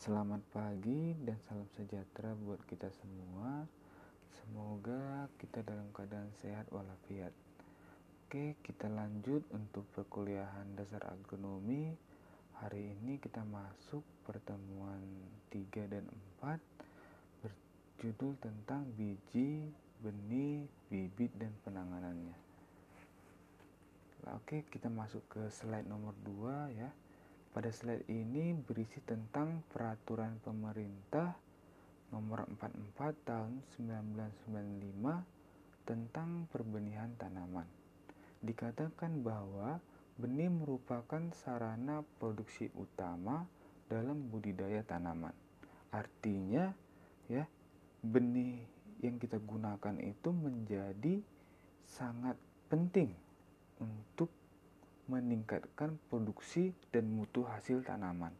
Selamat pagi dan salam sejahtera buat kita semua. Semoga kita dalam keadaan sehat walafiat. Oke, kita lanjut untuk perkuliahan dasar agronomi. Hari ini kita masuk pertemuan 3 dan 4 berjudul tentang biji, benih, bibit dan penanganannya. Oke, kita masuk ke slide nomor 2 ya. Pada slide ini berisi tentang peraturan pemerintah nomor 44 tahun 1995 tentang perbenihan tanaman. Dikatakan bahwa benih merupakan sarana produksi utama dalam budidaya tanaman. Artinya ya, benih yang kita gunakan itu menjadi sangat penting untuk meningkatkan produksi dan mutu hasil tanaman.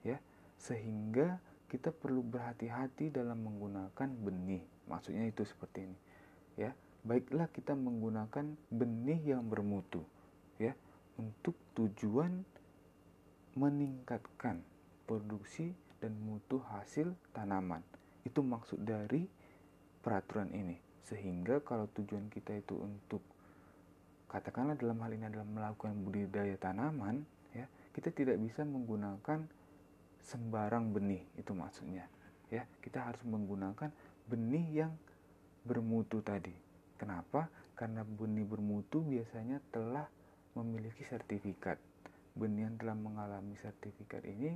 Ya, sehingga kita perlu berhati-hati dalam menggunakan benih. Maksudnya itu seperti ini. Ya, baiklah kita menggunakan benih yang bermutu ya untuk tujuan meningkatkan produksi dan mutu hasil tanaman. Itu maksud dari peraturan ini. Sehingga kalau tujuan kita itu untuk katakanlah dalam hal ini adalah melakukan budidaya tanaman, ya, kita tidak bisa menggunakan sembarang benih, itu maksudnya. Ya, kita harus menggunakan benih yang bermutu tadi. Kenapa? Karena benih bermutu biasanya telah memiliki sertifikat. Benih yang telah mengalami sertifikat ini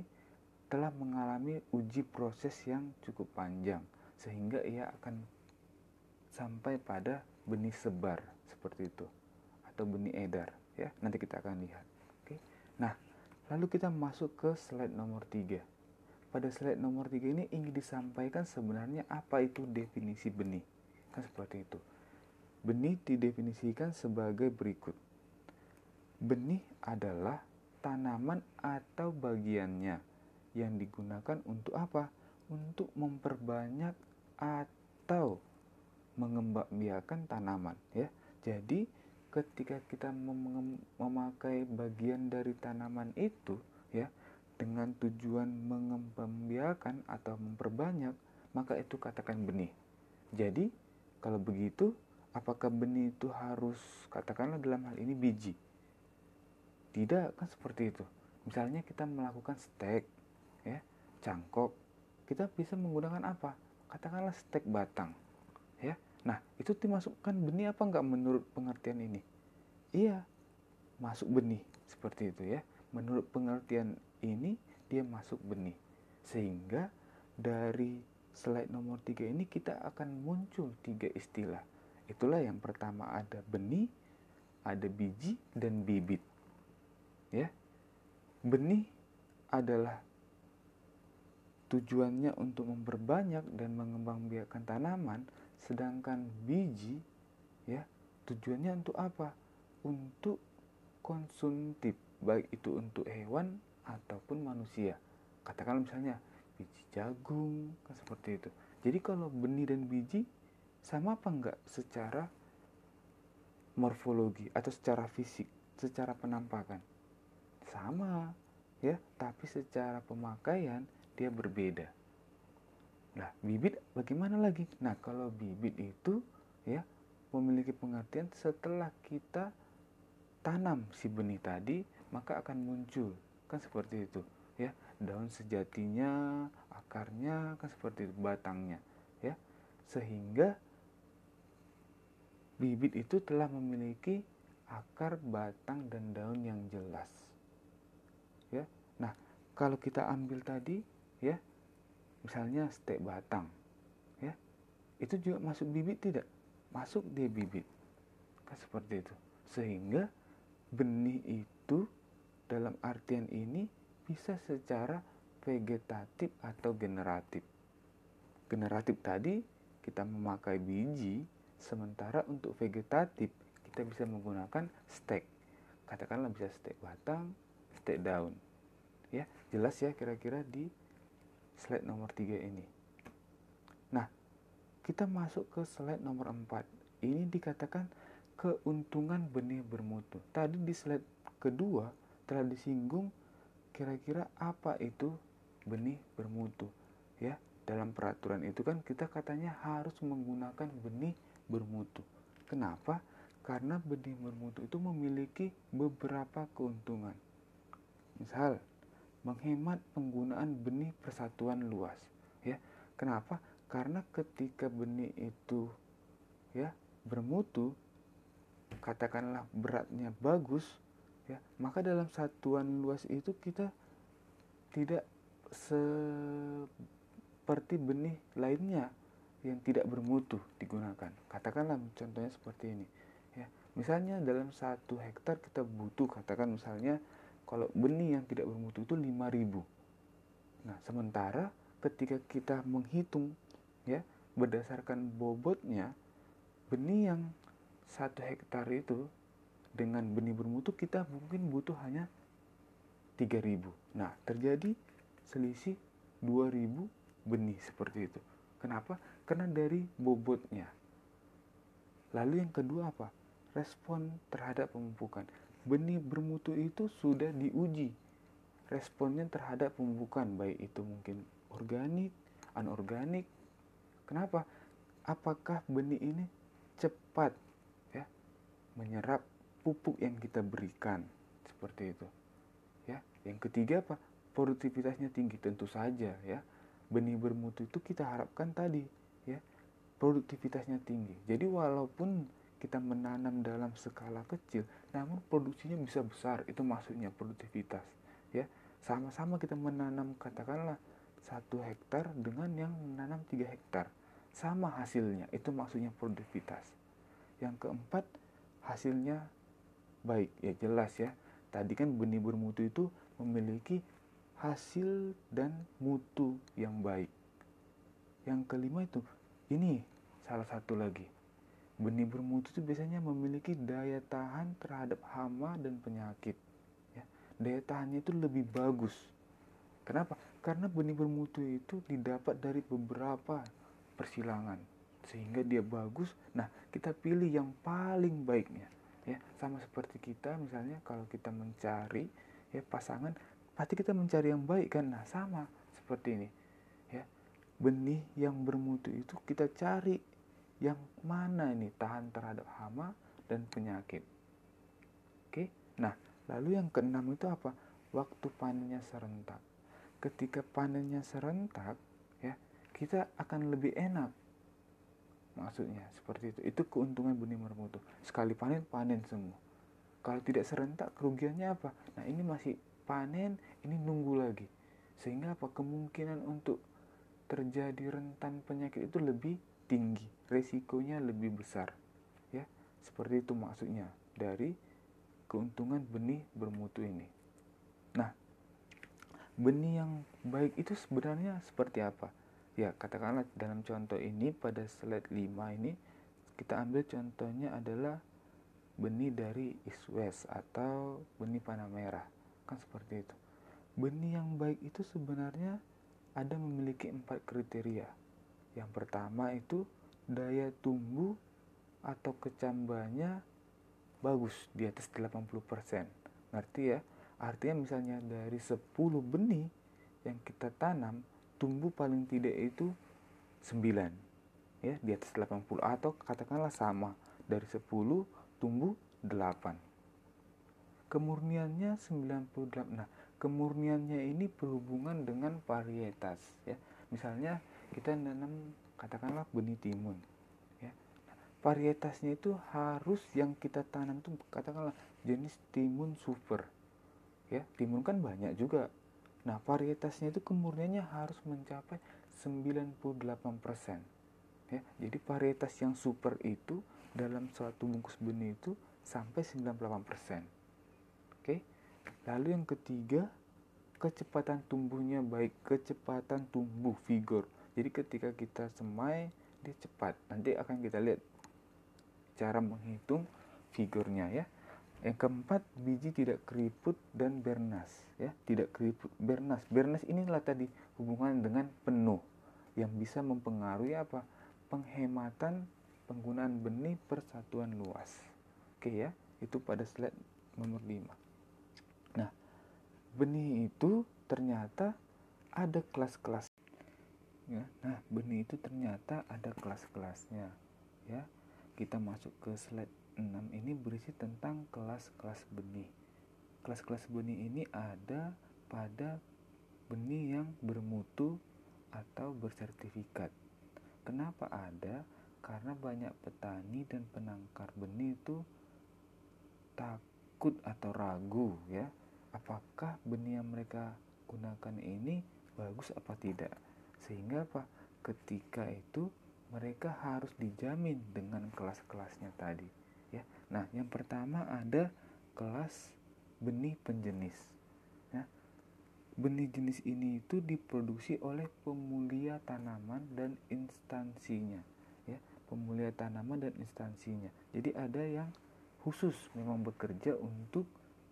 telah mengalami uji proses yang cukup panjang sehingga ia akan sampai pada benih sebar seperti itu atau benih edar ya. Nanti kita akan lihat. Oke. Nah lalu kita masuk ke slide nomor 3 pada slide nomor 3 ini ingin disampaikan sebenarnya apa itu definisi benih. Kan seperti itu. Benih didefinisikan sebagai berikut. Benih adalah tanaman atau bagiannya yang digunakan untuk apa? Untuk memperbanyak atau mengembangbiakan tanaman ya. Jadi ketika kita mem memakai bagian dari tanaman itu ya dengan tujuan mengembangbiakan atau memperbanyak maka itu katakan benih. Jadi kalau begitu apakah benih itu harus katakanlah dalam hal ini biji? Tidak kan seperti itu. Misalnya kita melakukan stek ya cangkok kita bisa menggunakan apa? Katakanlah stek batang Nah, itu dimasukkan benih apa enggak menurut pengertian ini? Iya, masuk benih seperti itu ya. Menurut pengertian ini dia masuk benih. Sehingga dari slide nomor tiga ini kita akan muncul tiga istilah. Itulah yang pertama ada benih, ada biji dan bibit. Ya. Benih adalah tujuannya untuk memperbanyak dan mengembangbiakan tanaman Sedangkan biji ya tujuannya untuk apa? Untuk konsumtif, baik itu untuk hewan ataupun manusia. Katakan misalnya biji jagung kan seperti itu. Jadi kalau benih dan biji sama apa enggak secara morfologi atau secara fisik, secara penampakan? Sama, ya, tapi secara pemakaian dia berbeda. Nah, bibit bagaimana lagi? Nah, kalau bibit itu ya memiliki pengertian setelah kita tanam si benih tadi, maka akan muncul kan seperti itu, ya. Daun sejatinya, akarnya kan seperti itu, batangnya, ya. Sehingga bibit itu telah memiliki akar, batang dan daun yang jelas. Ya. Nah, kalau kita ambil tadi, ya, misalnya stek batang ya itu juga masuk bibit tidak? Masuk dia bibit. Kan seperti itu. Sehingga benih itu dalam artian ini bisa secara vegetatif atau generatif. Generatif tadi kita memakai biji sementara untuk vegetatif kita bisa menggunakan stek katakanlah bisa stek batang stek daun ya. Jelas ya kira-kira di slide nomor 3 ini. Nah, kita masuk ke slide nomor 4. Ini dikatakan keuntungan benih bermutu. Tadi di slide kedua telah disinggung kira-kira apa itu benih bermutu ya dalam peraturan itu kan kita katanya harus menggunakan benih bermutu kenapa karena benih bermutu itu memiliki beberapa keuntungan misal menghemat penggunaan benih persatuan luas ya. Kenapa? Karena ketika benih itu ya bermutu katakanlah beratnya bagus ya maka dalam satuan luas itu kita tidak seperti benih lainnya yang tidak bermutu digunakan. Katakanlah contohnya seperti ini ya. Misalnya dalam satu hektar kita butuh katakan misalnya kalau benih yang tidak bermutu itu 5000 nah sementara ketika kita menghitung ya berdasarkan bobotnya benih yang satu hektar itu dengan benih bermutu kita mungkin butuh hanya 3000 nah terjadi selisih 2000 benih seperti itu. Kenapa? Karena dari bobotnya. Lalu yang kedua apa? Respon terhadap pemupukan benih bermutu itu sudah diuji responnya terhadap pemupukan baik itu mungkin organik anorganik. Kenapa? Apakah benih ini cepat ya menyerap pupuk yang kita berikan? Seperti itu ya. Yang ketiga apa? Produktivitasnya tinggi tentu saja ya. Benih bermutu itu kita harapkan tadi ya produktivitasnya tinggi. Jadi walaupun kita menanam dalam skala kecil namun produksinya bisa besar itu maksudnya produktivitas ya. Sama-sama kita menanam katakanlah satu hektar dengan yang menanam tiga hektar. Sama hasilnya itu maksudnya produktivitas. Yang keempat hasilnya baik ya jelas ya. Tadi kan benih bermutu itu memiliki hasil dan mutu yang baik. Yang kelima itu ini salah satu lagi benih bermutu itu biasanya memiliki daya tahan terhadap hama dan penyakit ya. Daya tahannya itu lebih bagus. Kenapa? Karena benih bermutu itu didapat dari beberapa persilangan sehingga dia bagus. Nah kita pilih yang paling baiknya ya. Sama seperti kita misalnya kalau kita mencari ya pasangan pasti kita mencari yang baik kan? Nah sama seperti ini ya. Benih yang bermutu itu kita cari yang mana ini? Tahan terhadap hama dan penyakit. Oke? Nah lalu yang keenam itu apa? Waktu panennya serentak. Ketika panennya serentak ya kita akan lebih enak. Maksudnya seperti itu. Itu keuntungan benih bermutu sekali panen panen semua. Kalau tidak serentak kerugiannya apa? Nah ini masih panen ini nunggu lagi. Sehingga apa? Kemungkinan untuk terjadi rentan penyakit itu lebih tinggi resikonya lebih besar. Ya seperti itu maksudnya dari keuntungan benih bermutu ini. Nah benih yang baik itu sebenarnya seperti apa? Ya katakanlah dalam contoh ini pada slide 5 ini kita ambil contohnya adalah benih dari east west atau benih panah merah. Kan seperti itu. Benih yang baik itu sebenarnya ada memiliki empat kriteria yang pertama itu daya tumbuh atau kecambahnya bagus di atas 80% ngerti ya? Artinya misalnya dari 10 benih yang kita tanam tumbuh paling tidak itu 9 ya di atas 80 atau katakanlah sama dari 10 tumbuh 8 kemurniannya 98 nah kemurniannya ini berhubungan dengan varietas ya. Misalnya kita nanam katakanlah benih timun ya varietasnya itu harus yang kita tanam itu katakanlah jenis timun super ya timun kan banyak juga Nah, varietasnya itu kemurniannya harus mencapai 98%. Ya, jadi varietas yang super itu dalam suatu bungkus benih itu sampai 98%. Oke. Lalu yang ketiga, kecepatan tumbuhnya baik, kecepatan tumbuh vigor. Jadi ketika kita semai dia cepat. Nanti akan kita lihat cara menghitung vigornya ya. Yang keempat, biji tidak keriput dan bernas, ya, tidak keriput bernas. Bernas inilah tadi hubungan dengan penuh yang bisa mempengaruhi apa? Penghematan penggunaan benih persatuan luas. Oke ya, itu pada slide nomor 5. Nah, benih itu ternyata ada kelas-kelas ya nah benih itu ternyata ada kelas-kelasnya ya. Kita masuk ke slide 6 ini berisi tentang kelas-kelas benih. Kelas-kelas benih ini ada pada benih yang bermutu atau bersertifikat. Kenapa ada? Karena banyak petani dan penangkar benih itu takut atau ragu ya. Apakah benih yang mereka gunakan ini bagus apa tidak sehingga apa? Ketika itu mereka harus dijamin dengan kelas-kelasnya tadi ya. Nah yang pertama ada kelas benih penjenis ya. Benih jenis ini itu diproduksi oleh pemulia tanaman dan instansinya ya. Pemulia tanaman dan instansinya. Jadi ada yang khusus memang bekerja untuk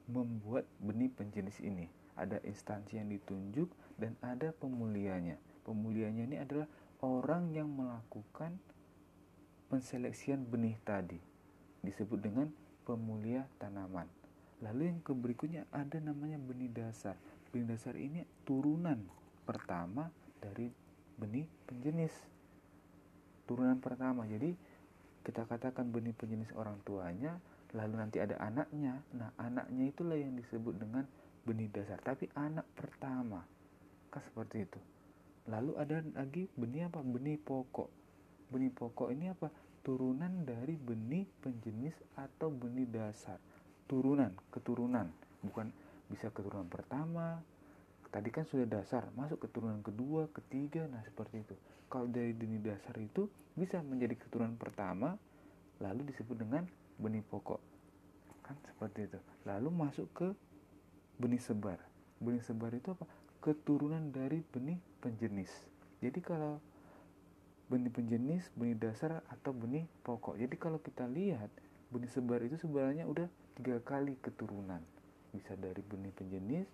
membuat benih penjenis ini. Ada instansi yang ditunjuk dan ada pemulianya pemulianya ini adalah orang yang melakukan penseleksian benih tadi. Disebut dengan pemulia tanaman. Lalu yang berikutnya ada namanya benih dasar. Benih dasar ini turunan pertama dari benih penjenis. Turunan pertama. Jadi kita katakan benih penjenis orang tuanya lalu nanti ada anaknya. Nah anaknya itulah yang disebut dengan benih dasar. Tapi anak pertama. Kan seperti itu lalu ada lagi benih apa? Benih pokok. Benih pokok ini apa? Turunan dari benih penjenis atau benih dasar. Turunan keturunan. Bukan bisa keturunan pertama. Tadi kan sudah dasar masuk keturunan kedua ketiga nah seperti itu. Kalau dari benih dasar itu bisa menjadi keturunan pertama lalu disebut dengan benih pokok. Kan seperti itu. Lalu masuk ke benih sebar. Benih sebar itu apa? Keturunan dari benih penjenis. Jadi kalau benih penjenis, benih dasar atau benih pokok. Jadi kalau kita lihat benih sebar itu sebenarnya udah tiga kali keturunan. Bisa dari benih penjenis,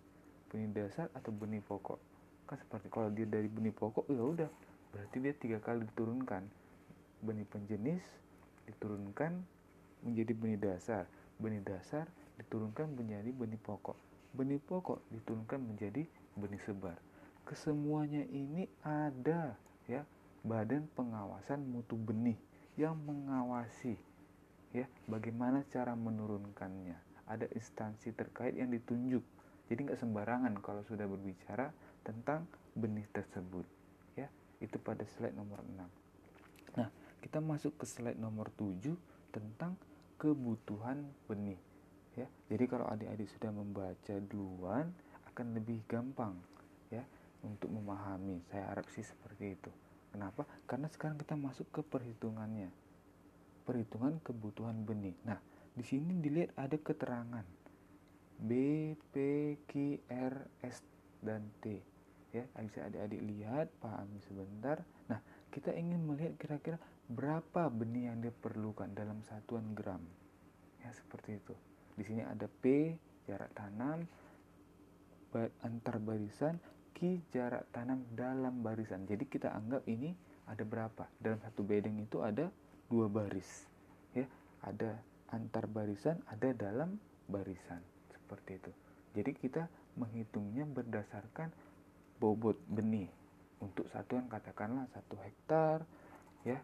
benih dasar atau benih pokok. Kan seperti kalau dia dari benih pokok ya udah berarti dia tiga kali diturunkan. Benih penjenis diturunkan menjadi benih dasar. Benih dasar diturunkan menjadi benih pokok. Benih pokok diturunkan menjadi benih sebar. Kesemuanya ini ada ya badan pengawasan mutu benih yang mengawasi ya bagaimana cara menurunkannya. Ada instansi terkait yang ditunjuk. Jadi nggak sembarangan kalau sudah berbicara tentang benih tersebut. Ya, itu pada slide nomor 6. Nah, kita masuk ke slide nomor 7 tentang kebutuhan benih. Ya, jadi kalau adik-adik sudah membaca duluan akan lebih gampang untuk memahami. Saya harap sih seperti itu. Kenapa? Karena sekarang kita masuk ke perhitungannya. Perhitungan kebutuhan benih. Nah, di sini dilihat ada keterangan B, P, Q, R, S, dan T. Ya, bisa adik-adik lihat, pahami sebentar. Nah, kita ingin melihat kira-kira berapa benih yang diperlukan dalam satuan gram. Ya, seperti itu. Di sini ada P, jarak tanam, antar barisan, Q jarak tanam dalam barisan. Jadi kita anggap ini ada berapa? Dalam satu bedeng itu ada dua baris. Ya, ada antar barisan, ada dalam barisan. Seperti itu. Jadi kita menghitungnya berdasarkan bobot benih untuk satuan katakanlah satu hektar ya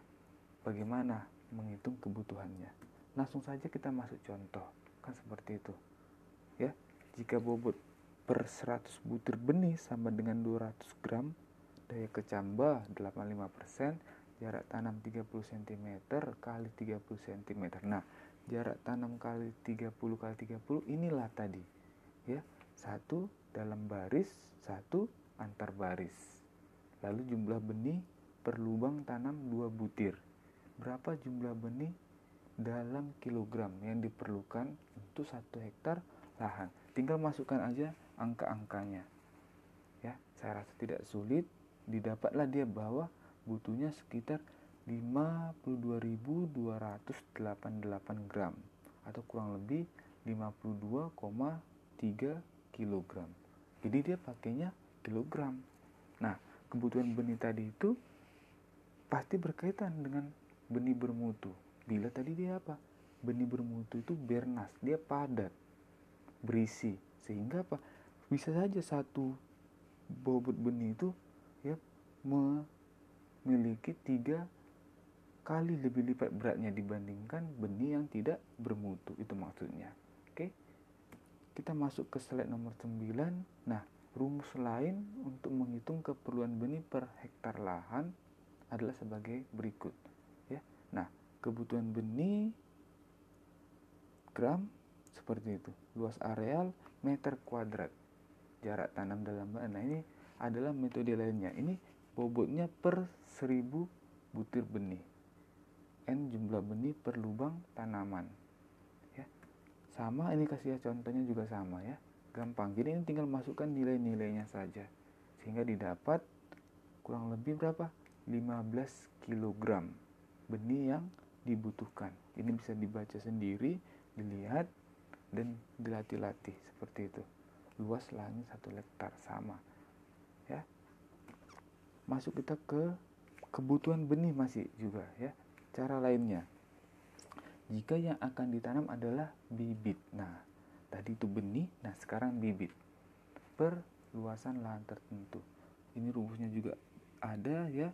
bagaimana menghitung kebutuhannya langsung saja kita masuk contoh kan seperti itu ya jika bobot per 100 butir benih sama dengan 200 gram daya kecambah 85% jarak tanam 30 cm kali 30 cm nah jarak tanam kali 30 kali 30 inilah tadi ya. Satu dalam baris satu antar baris. Lalu jumlah benih per lubang tanam 2 butir. Berapa jumlah benih dalam kilogram yang diperlukan untuk satu hektar lahan? Tinggal masukkan aja angka-angkanya. Ya saya rasa tidak sulit. Didapatlah dia bahwa butuhnya sekitar 52.288 gram atau kurang lebih 52,3 kilogram. Jadi dia pakainya kilogram. Nah kebutuhan benih tadi itu pasti berkaitan dengan benih bermutu. Bila tadi dia apa? Benih bermutu itu bernas dia padat berisi. Sehingga apa bisa saja satu bobot benih itu ya memiliki tiga kali lebih lipat beratnya dibandingkan benih yang tidak bermutu itu maksudnya. Oke? Kita masuk ke slide nomor 9 nah rumus lain untuk menghitung keperluan benih per hektar lahan adalah sebagai berikut ya. Nah kebutuhan benih gram seperti itu. Luas areal meter kuadrat jarak tanam dalam nah ini adalah metode lainnya ini bobotnya per 1000 butir benih N jumlah benih per lubang tanaman. Ya. Sama ini kasih ya contohnya juga sama ya. Gampang. Jadi ini tinggal masukkan nilai-nilainya saja. Sehingga didapat kurang lebih berapa? 15 kg benih yang dibutuhkan. Ini bisa dibaca sendiri, dilihat dan dilatih-latih seperti itu. Luas lahannya satu hektar sama. Ya. Masuk kita ke kebutuhan benih masih juga ya Cara lainnya, jika yang akan ditanam adalah bibit. Nah, tadi itu benih, nah sekarang bibit. Per luasan lahan tertentu. Ini rumusnya juga ada ya.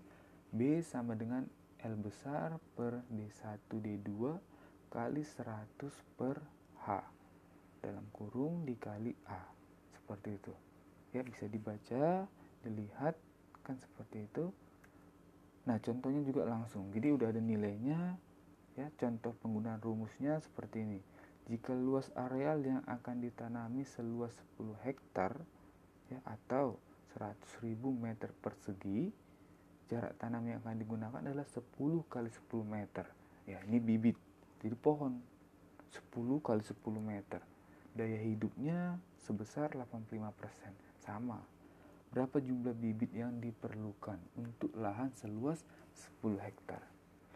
B sama dengan L besar per D1 D2 kali 100 per H dalam kurung dikali A seperti itu ya bisa dibaca dilihat kan seperti itu Nah, contohnya juga langsung. Jadi udah ada nilainya ya. Contoh penggunaan rumusnya seperti ini. Jika luas areal yang akan ditanami seluas 10 hektar ya atau 100.000 meter persegi, jarak tanam yang akan digunakan adalah 10 kali 10 meter. Ya, ini bibit. Jadi pohon 10 kali 10 meter. Daya hidupnya sebesar 85%. Sama berapa jumlah bibit yang diperlukan untuk lahan seluas 10 hektar.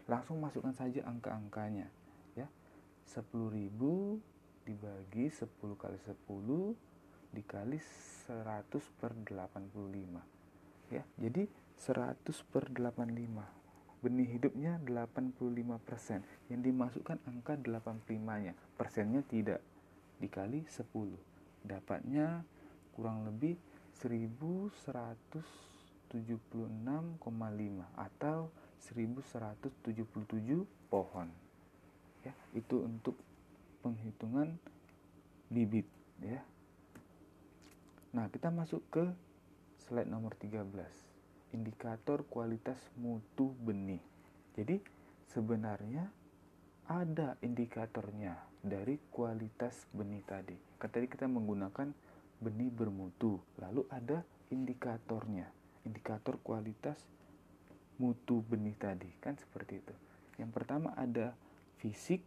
Langsung masukkan saja angka-angkanya ya. 10.000 dibagi 10 kali 10 dikali 100 per 85 ya jadi 100 per 85 benih hidupnya 85% yang dimasukkan angka 85 nya persennya tidak dikali 10 dapatnya kurang lebih 1176,5 atau 1177 pohon. Ya, itu untuk penghitungan bibit ya. Nah, kita masuk ke slide nomor 13. Indikator kualitas mutu benih. Jadi, sebenarnya ada indikatornya dari kualitas benih tadi. Tadi kita menggunakan benih bermutu. Lalu ada indikatornya, indikator kualitas mutu benih tadi, kan seperti itu. Yang pertama ada fisik,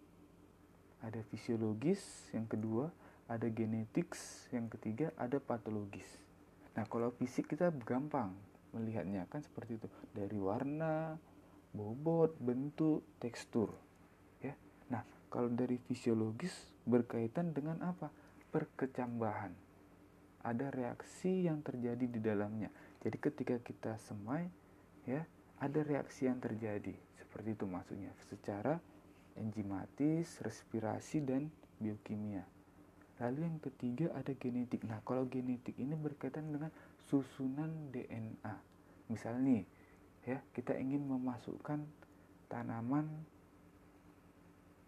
ada fisiologis, yang kedua ada genetik, yang ketiga ada patologis. Nah, kalau fisik kita gampang melihatnya kan seperti itu, dari warna, bobot, bentuk, tekstur, ya. Nah, kalau dari fisiologis berkaitan dengan apa? Perkecambahan ada reaksi yang terjadi di dalamnya. Jadi ketika kita semai, ya ada reaksi yang terjadi. Seperti itu maksudnya, secara enzimatis, respirasi dan biokimia. Lalu yang ketiga ada genetik. Nah, kalau genetik ini berkaitan dengan susunan DNA. Misalnya nih, ya, kita ingin memasukkan tanaman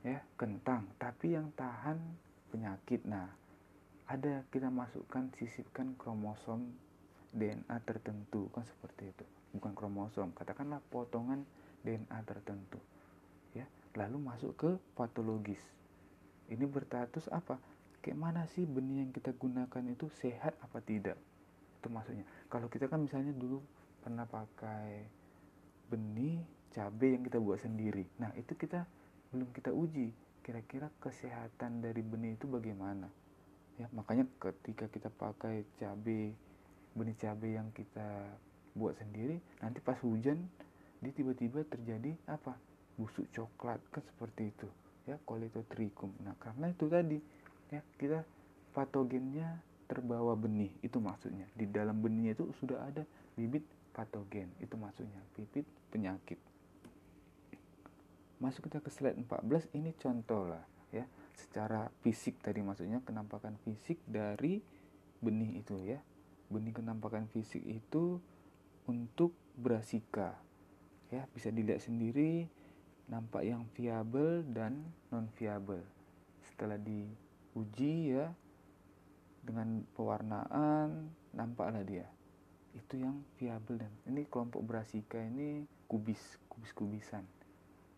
ya, kentang, tapi yang tahan penyakit. Nah, ada kita masukkan sisipkan kromosom DNA tertentu. Kan seperti itu. Bukan kromosom katakanlah potongan DNA tertentu. Ya lalu masuk ke patologis. Ini berstatus apa? Kayak mana sih benih yang kita gunakan itu sehat apa tidak? Itu maksudnya. Kalau kita kan misalnya dulu pernah pakai benih cabai yang kita buat sendiri. Nah itu kita belum kita uji. Kira-kira kesehatan dari benih itu bagaimana ya makanya ketika kita pakai cabai benih cabai yang kita buat sendiri nanti pas hujan dia tiba-tiba terjadi apa? Busuk coklat kan seperti itu. Ya koletotrichum nah karena itu tadi ya kita patogennya terbawa benih itu maksudnya. Di dalam benihnya itu sudah ada bibit patogen itu maksudnya. Bibit penyakit. Masuk kita ke slide 14 ini contoh lah ya secara fisik tadi maksudnya kenampakan fisik dari benih itu ya. Benih kenampakan fisik itu untuk brasika ya. Bisa dilihat sendiri nampak yang viabel dan non viabel setelah diuji ya dengan pewarnaan nampaklah dia. Itu yang viabel dan ini kelompok brasika ini kubis kubis kubisan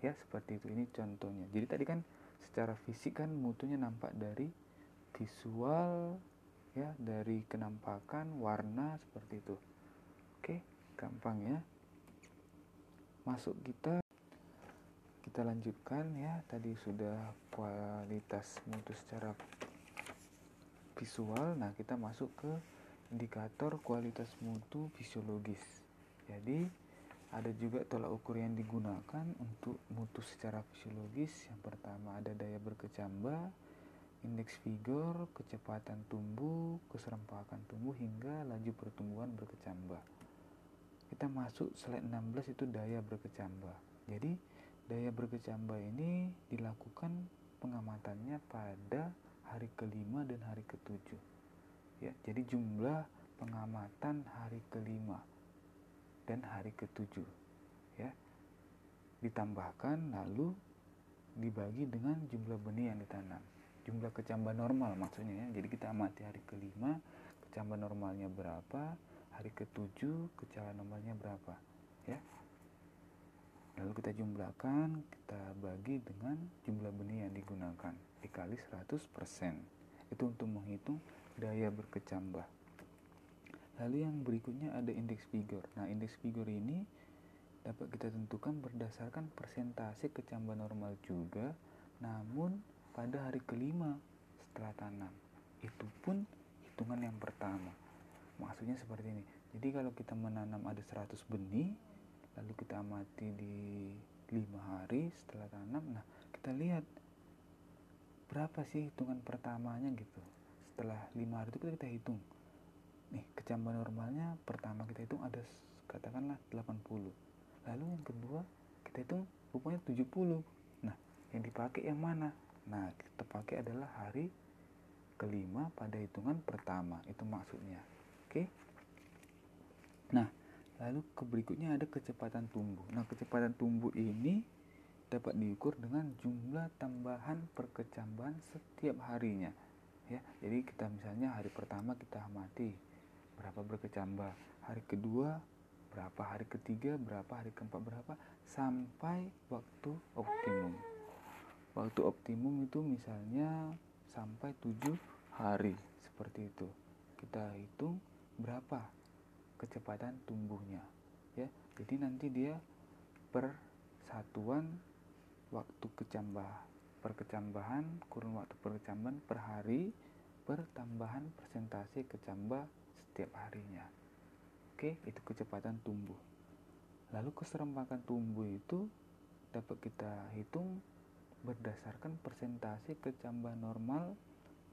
ya seperti itu. Ini contohnya. Jadi tadi kan secara fisik kan mutunya nampak dari visual ya dari kenampakan warna seperti itu. Oke gampang ya. Masuk kita kita lanjutkan ya. Tadi sudah kualitas mutu secara visual. Nah kita masuk ke indikator kualitas mutu fisiologis. Jadi ada juga tolak ukur yang digunakan untuk mutu secara fisiologis yang pertama ada daya berkecambah indeks vigor, kecepatan tumbuh, keserempakan tumbuh hingga laju pertumbuhan berkecambah. Kita masuk slide 16 itu daya berkecambah. Jadi daya berkecambah ini dilakukan pengamatannya pada hari kelima dan hari ketujuh. Ya, jadi jumlah pengamatan hari kelima dan hari ketujuh. Ya, ditambahkan lalu dibagi dengan jumlah benih yang ditanam. Jumlah kecambah normal maksudnya ya. Jadi kita amati hari kelima kecambah normalnya berapa hari ketujuh kecambah normalnya berapa ya. Lalu kita jumlahkan kita bagi dengan jumlah benih yang digunakan. Dikali 100% itu untuk menghitung daya berkecambah lalu yang berikutnya ada indeks vigor nah indeks vigor ini dapat kita tentukan berdasarkan persentase kecambah normal juga namun pada hari kelima setelah tanam. Itu pun hitungan yang pertama. Maksudnya seperti ini. Jadi kalau kita menanam ada 100 benih, lalu kita amati di lima hari setelah tanam, nah kita lihat berapa sih hitungan pertamanya gitu. Setelah lima hari itu kita, kita hitung. Nih, kecambah normalnya pertama kita hitung ada katakanlah 80. Lalu yang kedua kita hitung rupanya 70. Nah, yang dipakai yang mana? Nah, kita pakai adalah hari kelima pada hitungan pertama. Itu maksudnya. Oke. Nah, lalu ke berikutnya ada kecepatan tumbuh. Nah, kecepatan tumbuh ini dapat diukur dengan jumlah tambahan perkecambahan setiap harinya. Ya, jadi kita misalnya hari pertama kita amati berapa berkecambah, hari kedua berapa, hari ketiga berapa, hari keempat berapa? Sampai waktu optimum. Waktu optimum itu misalnya sampai 7 hari seperti itu. Kita hitung berapa kecepatan tumbuhnya ya. Jadi nanti dia per satuan waktu kecambah perkecambahan kurun waktu perkecambahan per hari per tambahan persentase kecambah setiap harinya oke itu kecepatan tumbuh lalu keserempakan tumbuh itu dapat kita hitung berdasarkan persentase kecambah normal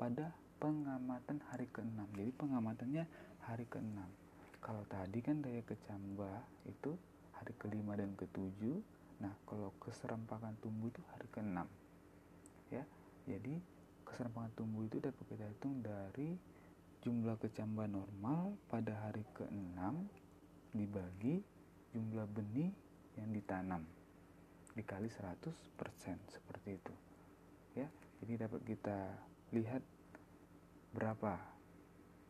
pada pengamatan hari ke-6. Jadi pengamatannya hari ke-6. Kalau tadi kan daya kecambah itu hari ke-5 dan ke-7. Nah, kalau keserempakan tumbuh itu hari ke-6. Ya. Jadi keserempakan tumbuh itu dapat kita hitung dari jumlah kecambah normal pada hari ke-6 dibagi jumlah benih yang ditanam dikali 100% seperti itu. Ya jadi dapat kita lihat berapa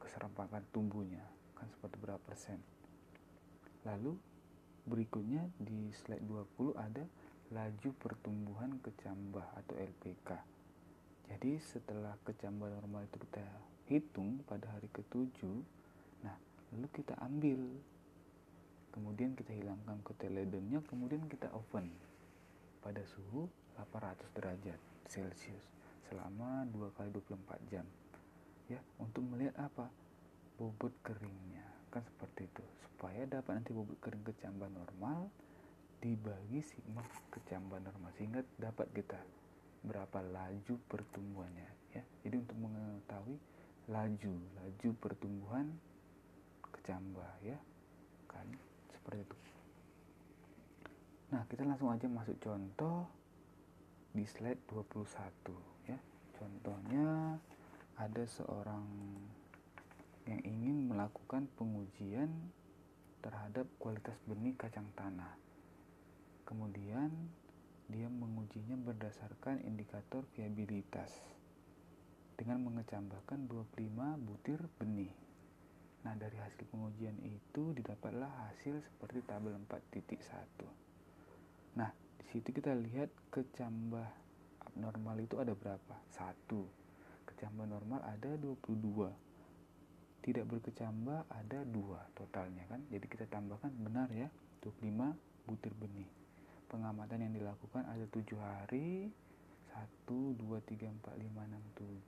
keserempakan tumbuhnya kan seperti berapa persen. Lalu berikutnya di slide 20 ada laju pertumbuhan kecambah atau LPK jadi setelah kecambah normal itu kita hitung pada hari ketujuh nah lalu kita ambil. Kemudian kita hilangkan koteledennya kemudian kita open pada suhu 800 derajat Celcius selama 2 kali 24 jam. Ya untuk melihat apa? Bobot keringnya. Kan seperti itu. Supaya dapat nanti bobot kering kecambah normal dibagi sigma kecambah normal sehingga dapat kita berapa laju pertumbuhannya ya. Jadi untuk mengetahui laju laju pertumbuhan kecambah ya kan seperti itu Nah, kita langsung aja masuk contoh di slide 21 ya. Contohnya ada seorang yang ingin melakukan pengujian terhadap kualitas benih kacang tanah. Kemudian dia mengujinya berdasarkan indikator viabilitas dengan mengecambahkan 25 butir benih. Nah, dari hasil pengujian itu didapatlah hasil seperti tabel 4.1. Nah, di situ kita lihat kecambah abnormal itu ada berapa? Satu. Kecambah normal ada 22 tidak berkecambah ada dua totalnya kan jadi kita tambahkan benar ya 25 butir benih pengamatan yang dilakukan ada tujuh hari 1, 2, 3, 4, 5,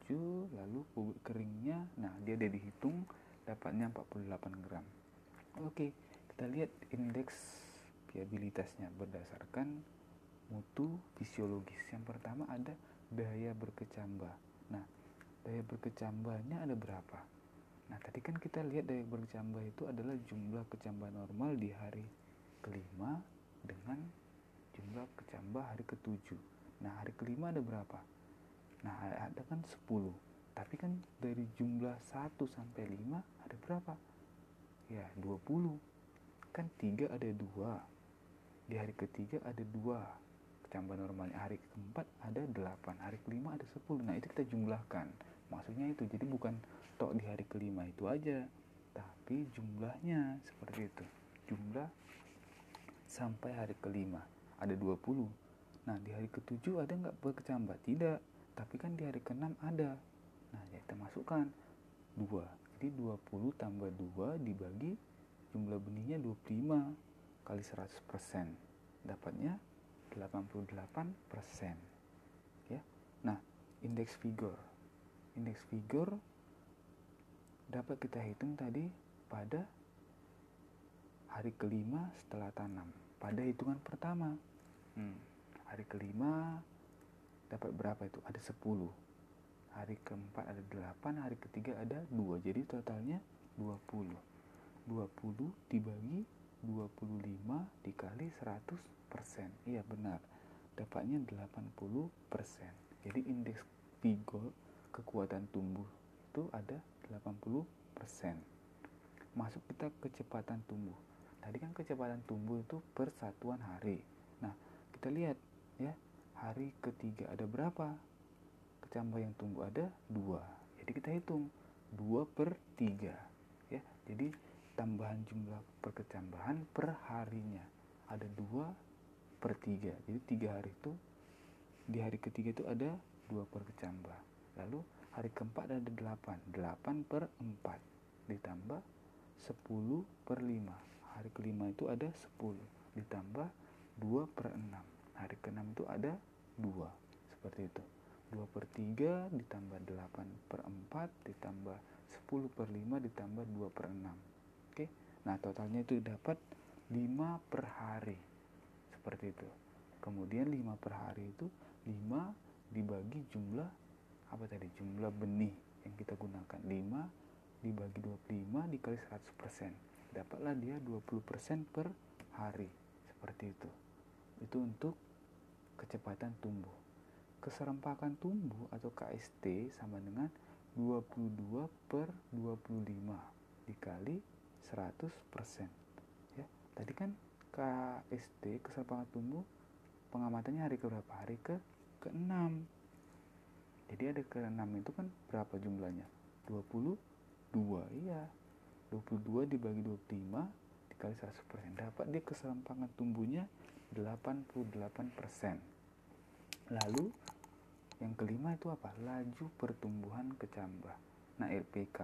6, 7 lalu bubuk keringnya. Nah dia ada dihitung dapatnya 48 gram. Oke kita lihat indeks viabilitasnya. Berdasarkan mutu fisiologis. Yang pertama ada daya berkecambah nah daya berkecambahnya ada berapa? Nah, tadi kan kita lihat dari bercambah itu adalah jumlah kecambah normal di hari kelima dengan jumlah kecambah hari ketujuh. Nah, hari kelima ada berapa? Nah, ada kan 10. Tapi kan dari jumlah 1 sampai 5 ada berapa? Ya, 20. Kan 3 ada 2. Di hari ketiga ada 2 kecambah normalnya. Hari keempat ada 8. Hari kelima ada 10. Nah, itu kita jumlahkan. Maksudnya itu. Jadi bukan tok di hari kelima itu aja tapi jumlahnya seperti itu jumlah sampai hari kelima ada 20 nah di hari ketujuh ada nggak berkecambah tidak. Tapi kan di hari keenam ada. Nah ya kita masukkan. 2 jadi 20 tambah 2 dibagi jumlah benihnya 25 kali 100% dapatnya 88% ya. Nah indeks figure. Indeks figure dapat kita hitung tadi pada hari kelima setelah tanam. Pada hitungan pertama. Hmm, hari kelima dapat berapa itu? Ada 10 hari keempat ada 8 hari ketiga ada 2 jadi totalnya 20 20 dibagi 25 dikali 100 persen. Iya benar. Dapatnya 80 persen. Jadi indeks vigor kekuatan tumbuh itu ada 80%. Masuk kita kecepatan tumbuh. Tadi kan kecepatan tumbuh itu per satuan hari. Nah, kita lihat ya, hari ketiga ada berapa? Kecambah yang tumbuh ada dua. Jadi kita hitung 2 per 3 ya. Jadi tambahan jumlah perkecambahan per harinya ada 2 per 3. Jadi tiga hari itu di hari ketiga itu ada dua perkecambah. Lalu hari keempat ada 8 8 per 4 ditambah 10 per 5 hari kelima itu ada 10 ditambah 2 per 6 hari keenam itu ada 2 seperti itu. 2 per 3 ditambah 8 per 4 ditambah 10 per 5 ditambah 2 per 6 oke? Nah totalnya itu dapat 5 per hari. Seperti itu. Kemudian 5 per hari itu 5 dibagi jumlah apa tadi? Jumlah benih yang kita gunakan. 5 dibagi 25 dikali 100% dapatlah dia 20% per hari. Seperti itu itu untuk kecepatan tumbuh. Keserempakan tumbuh atau KST sama dengan 22 per 25 dikali 100% ya tadi kan KST keserempakan tumbuh pengamatannya hari ke berapa? Hari ke ke-6 jadi ada ke 6 itu kan berapa jumlahnya? 22 iya. 22 dibagi 25 dikali 100% dapat dia keserampangan tumbuhnya 88% lalu yang kelima itu apa? Laju pertumbuhan kecambah. Nah LPK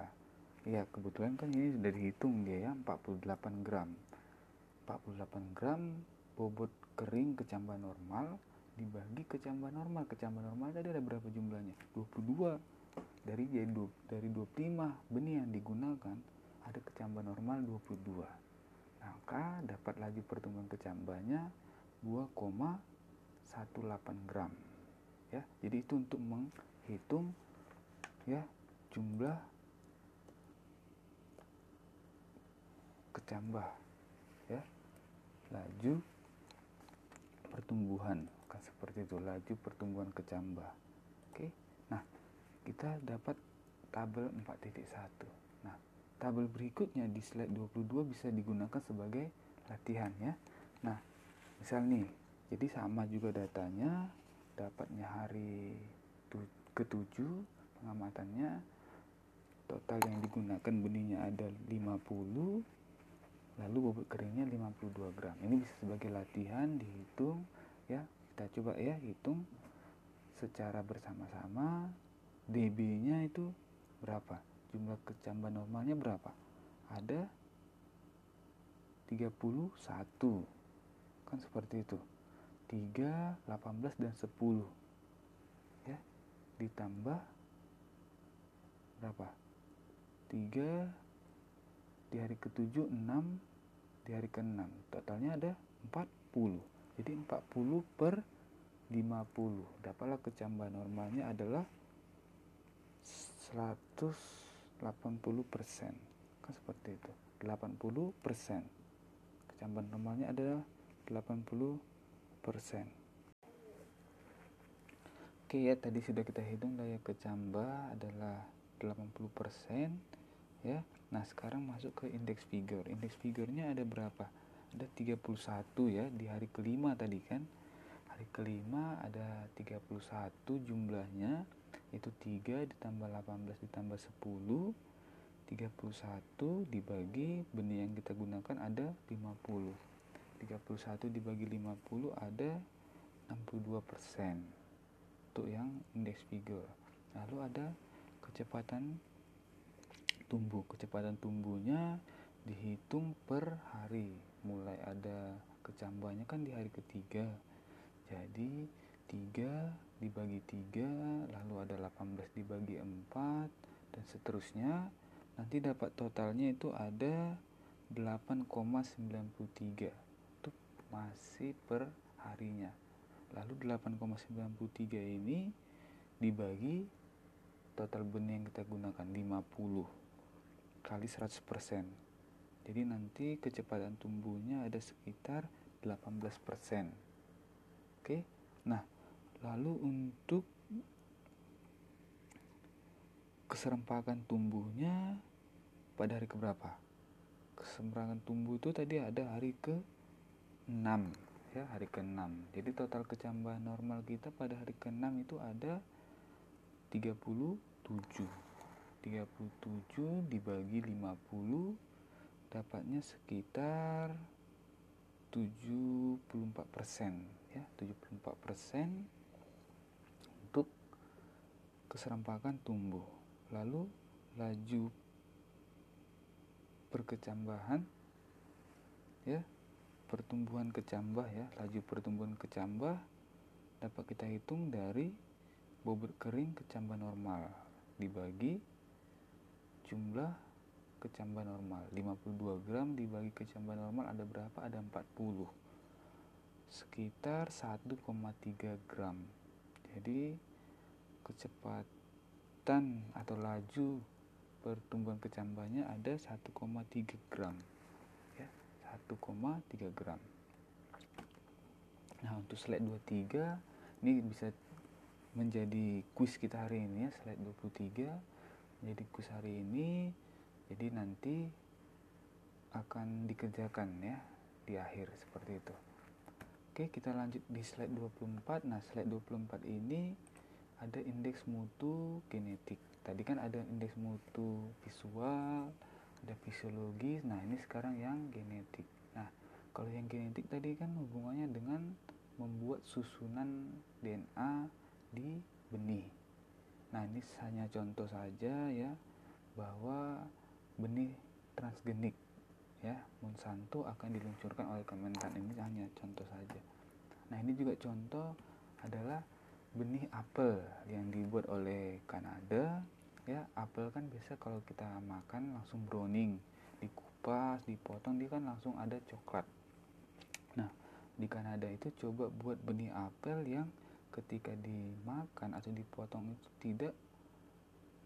ya kebetulan kan ini sudah dihitung dia ya 48 gram. 48 gram bobot kering kecambah normal dibagi kecambah normal. Kecambah normal tadi ada berapa jumlahnya? 22 dari dari 25 benih yang digunakan ada kecambah normal 22 maka dapat laju pertumbuhan kecambahnya 2,18 gram ya. Jadi itu untuk menghitung ya jumlah kecambah ya. Laju pertumbuhan akan seperti itu laju pertumbuhan kecambah oke. Nah kita dapat tabel 4.1 nah tabel berikutnya di slide 22 bisa digunakan sebagai latihan ya. Nah, misal nih, jadi sama juga datanya, dapatnya hari ke-7, pengamatannya total yang digunakan benihnya ada 50 lalu bobot keringnya 52 gram. Ini bisa sebagai latihan dihitung ya. Kita coba ya hitung secara bersama-sama dB nya itu berapa? Jumlah kecambah normalnya berapa? Ada 31 kan seperti itu. 3, 18 dan 10 ya ditambah berapa? 3 di hari ke-7 6 di hari ke-6 totalnya ada 40 jadi 40 per 50 dapatlah kecambah normalnya adalah 180 persen. Kan seperti itu. 80 persen. Kecambah normalnya adalah 80 persen oke ya tadi sudah kita hitung daya kecambah adalah 80 persen ya. Nah sekarang masuk ke indeks figure. Indeks figurnya ada berapa? Ada 31 ya di hari kelima tadi kan? Hari kelima ada 31 jumlahnya itu 3 ditambah 18 ditambah 10 31 dibagi benih yang kita gunakan ada 50 31 dibagi 50 ada 62 persen. Untuk yang indeks figure. Lalu ada kecepatan tumbuh. Kecepatan tumbuhnya dihitung per hari. Mulai ada kecambahnya kan di hari ketiga. Jadi 3 dibagi 3 lalu ada 18 dibagi 4 dan seterusnya. Nanti dapat totalnya itu ada 8,93 itu masih per harinya. Lalu 8,93 ini dibagi total benih yang kita gunakan 50 kali 100% jadi nanti kecepatan tumbuhnya ada sekitar 18% oke? Nah lalu untuk keserempakan tumbuhnya pada hari keberapa? Keserempakan tumbuh itu tadi ada hari ke 6 ya hari ke-6 jadi total kecambahan normal kita pada hari ke-6 itu ada 30 37 37 dibagi 50 dapatnya sekitar 74 persen ya. 74 persen untuk keserempakan tumbuh. Lalu laju perkecambahan ya pertumbuhan kecambah ya laju pertumbuhan kecambah dapat kita hitung dari bobot kering kecambah normal. Dibagi jumlah kecambah normal. 52 gram dibagi kecambah normal ada berapa? Ada 40 sekitar 1,3 gram. Jadi kecepatan atau laju pertumbuhan kecambahnya ada 1,3 gram 1,3 gram. Nah untuk slide 23 ini bisa menjadi kuis kita hari ini ya slide 23 menjadi kuis hari ini jadi nanti akan dikerjakan ya di akhir seperti itu. Oke kita lanjut di slide 24 nah slide 24 ini ada indeks mutu genetik. Tadi kan ada indeks mutu visual ada fisiologis. Nah ini sekarang yang genetik kalau yang genetik tadi kan hubungannya dengan membuat susunan DNA di benih. Nah, ini hanya contoh saja ya bahwa benih transgenik ya Monsanto akan diluncurkan oleh Kementan ini hanya contoh saja. Nah, ini juga contoh adalah benih apel yang dibuat oleh Kanada ya apel kan biasa kalau kita makan langsung browning dikupas dipotong dia kan langsung ada coklat di Kanada itu coba buat benih apel yang ketika dimakan atau dipotong itu tidak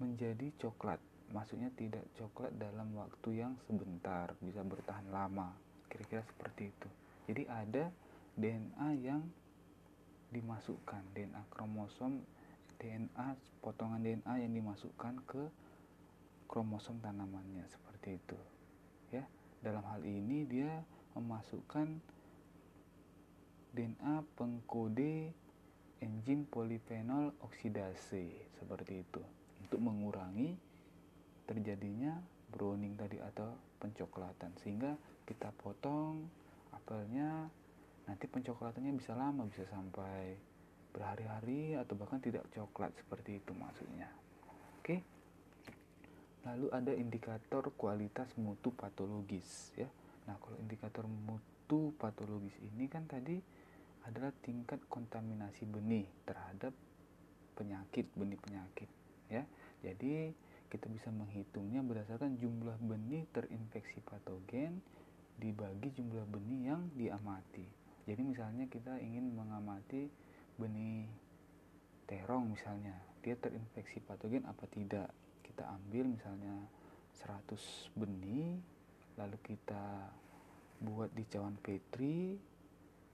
menjadi coklat. Maksudnya tidak coklat dalam waktu yang sebentar bisa bertahan lama. Kira-kira seperti itu. Jadi ada DNA yang dimasukkan DNA kromosom DNA potongan DNA yang dimasukkan ke kromosom tanamannya seperti itu. Ya dalam hal ini dia memasukkan DNA pengkode enzim polifenol oksidase seperti itu. Untuk mengurangi terjadinya browning tadi atau pencoklatan. Sehingga kita potong apelnya nanti pencoklatannya bisa lama bisa sampai berhari-hari atau bahkan tidak coklat seperti itu maksudnya. Oke? Lalu ada indikator kualitas mutu patologis ya. Nah kalau indikator mutu patologis ini kan tadi adalah tingkat kontaminasi benih terhadap penyakit benih penyakit ya. Jadi kita bisa menghitungnya berdasarkan jumlah benih terinfeksi patogen dibagi jumlah benih yang diamati. Jadi misalnya kita ingin mengamati benih terong misalnya dia terinfeksi patogen apa tidak? Kita ambil misalnya 100 benih lalu kita buat di cawan petri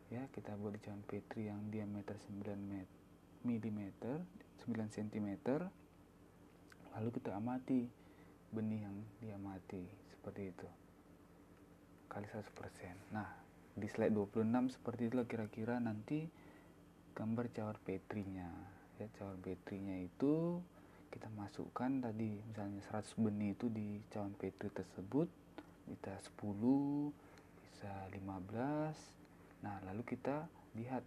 ya kita buat di cawan petri yang diameter 9 mm 9 cm lalu kita amati benih yang diamati seperti itu. Kali 100% nah di slide 26 seperti itulah kira-kira nanti gambar cawar petrinya. Ya cawar petrinya itu kita masukkan tadi misalnya 100 benih itu di cawan petri tersebut bisa 10 bisa 15 nah lalu kita lihat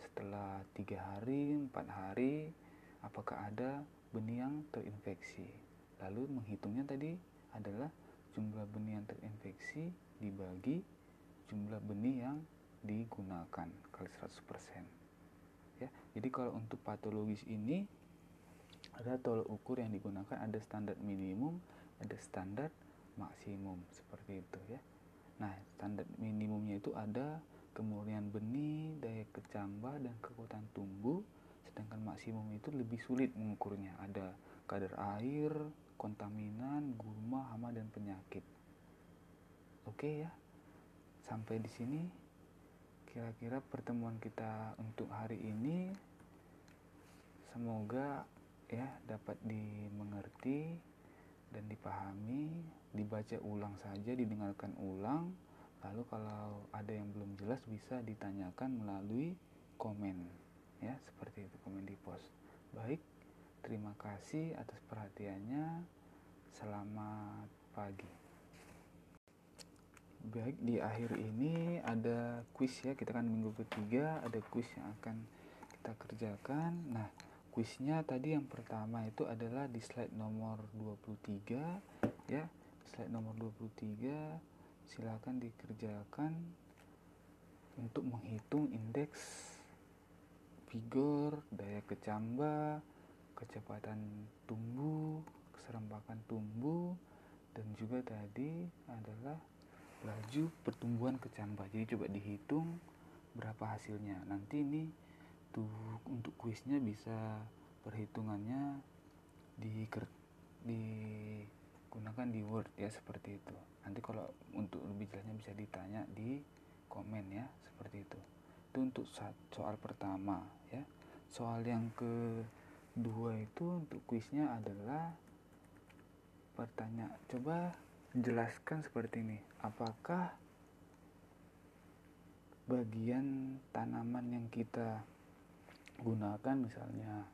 setelah tiga hari empat hari apakah ada benih yang terinfeksi? Lalu menghitungnya tadi adalah jumlah benih yang terinfeksi dibagi jumlah benih yang digunakan kali 100% ya jadi kalau untuk patologis ini ada tolak ukur yang digunakan ada standar minimum ada standar maksimum seperti itu ya. Nah standar minimumnya itu ada kemurnian benih daya kecambah dan kekuatan tumbuh. Sedangkan maksimum itu lebih sulit mengukurnya. Ada kadar air kontaminan gulma hama dan penyakit. Oke ya sampai di sini kira-kira pertemuan kita untuk hari ini. Semoga ya dapat dimengerti dan dipahami, dibaca ulang saja, didengarkan ulang. Lalu kalau ada yang belum jelas bisa ditanyakan melalui komen ya, seperti itu komen di post. Baik, terima kasih atas perhatiannya. Selamat pagi. Baik, di akhir ini ada kuis ya. Kita kan minggu ketiga ada kuis yang akan kita kerjakan. Nah, kuisnya tadi yang pertama itu adalah di slide nomor 23 ya. Slide nomor 23 silakan dikerjakan untuk menghitung indeks vigor, daya kecambah, kecepatan tumbuh, keserempakan tumbuh dan juga tadi adalah laju pertumbuhan kecambah jadi coba dihitung berapa hasilnya. Nanti ini tuh untuk kuisnya bisa perhitungannya di digunakan di Word ya seperti itu nanti kalau untuk lebih jelasnya bisa ditanya di komen ya seperti itu. Itu untuk soal pertama ya. Soal yang kedua itu untuk kuisnya adalah pertanyaan coba jelaskan seperti ini. Apakah bagian tanaman yang kita gunakan misalnya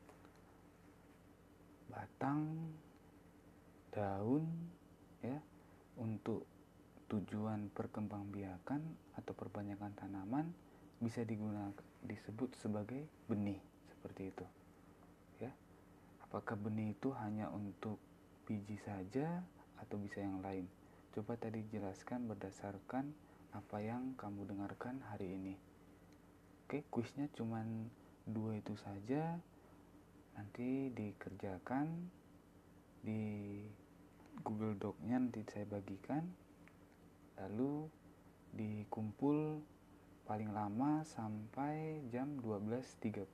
batang daun ya untuk tujuan perkembangbiakan atau perbanyakan tanaman bisa digunakan disebut sebagai benih seperti itu ya apakah benih itu hanya untuk biji saja atau bisa yang lain. Coba tadi jelaskan berdasarkan apa yang kamu dengarkan hari ini. Oke, kuisnya cuma dua itu saja. Nanti dikerjakan di Google Doc-nya nanti saya bagikan. Lalu dikumpul paling lama sampai jam 12.30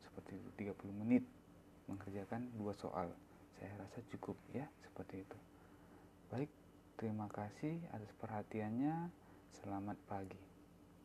seperti itu 30 menit mengerjakan dua soal saya rasa cukup ya seperti itu Baik, terima kasih atas perhatiannya. Selamat pagi.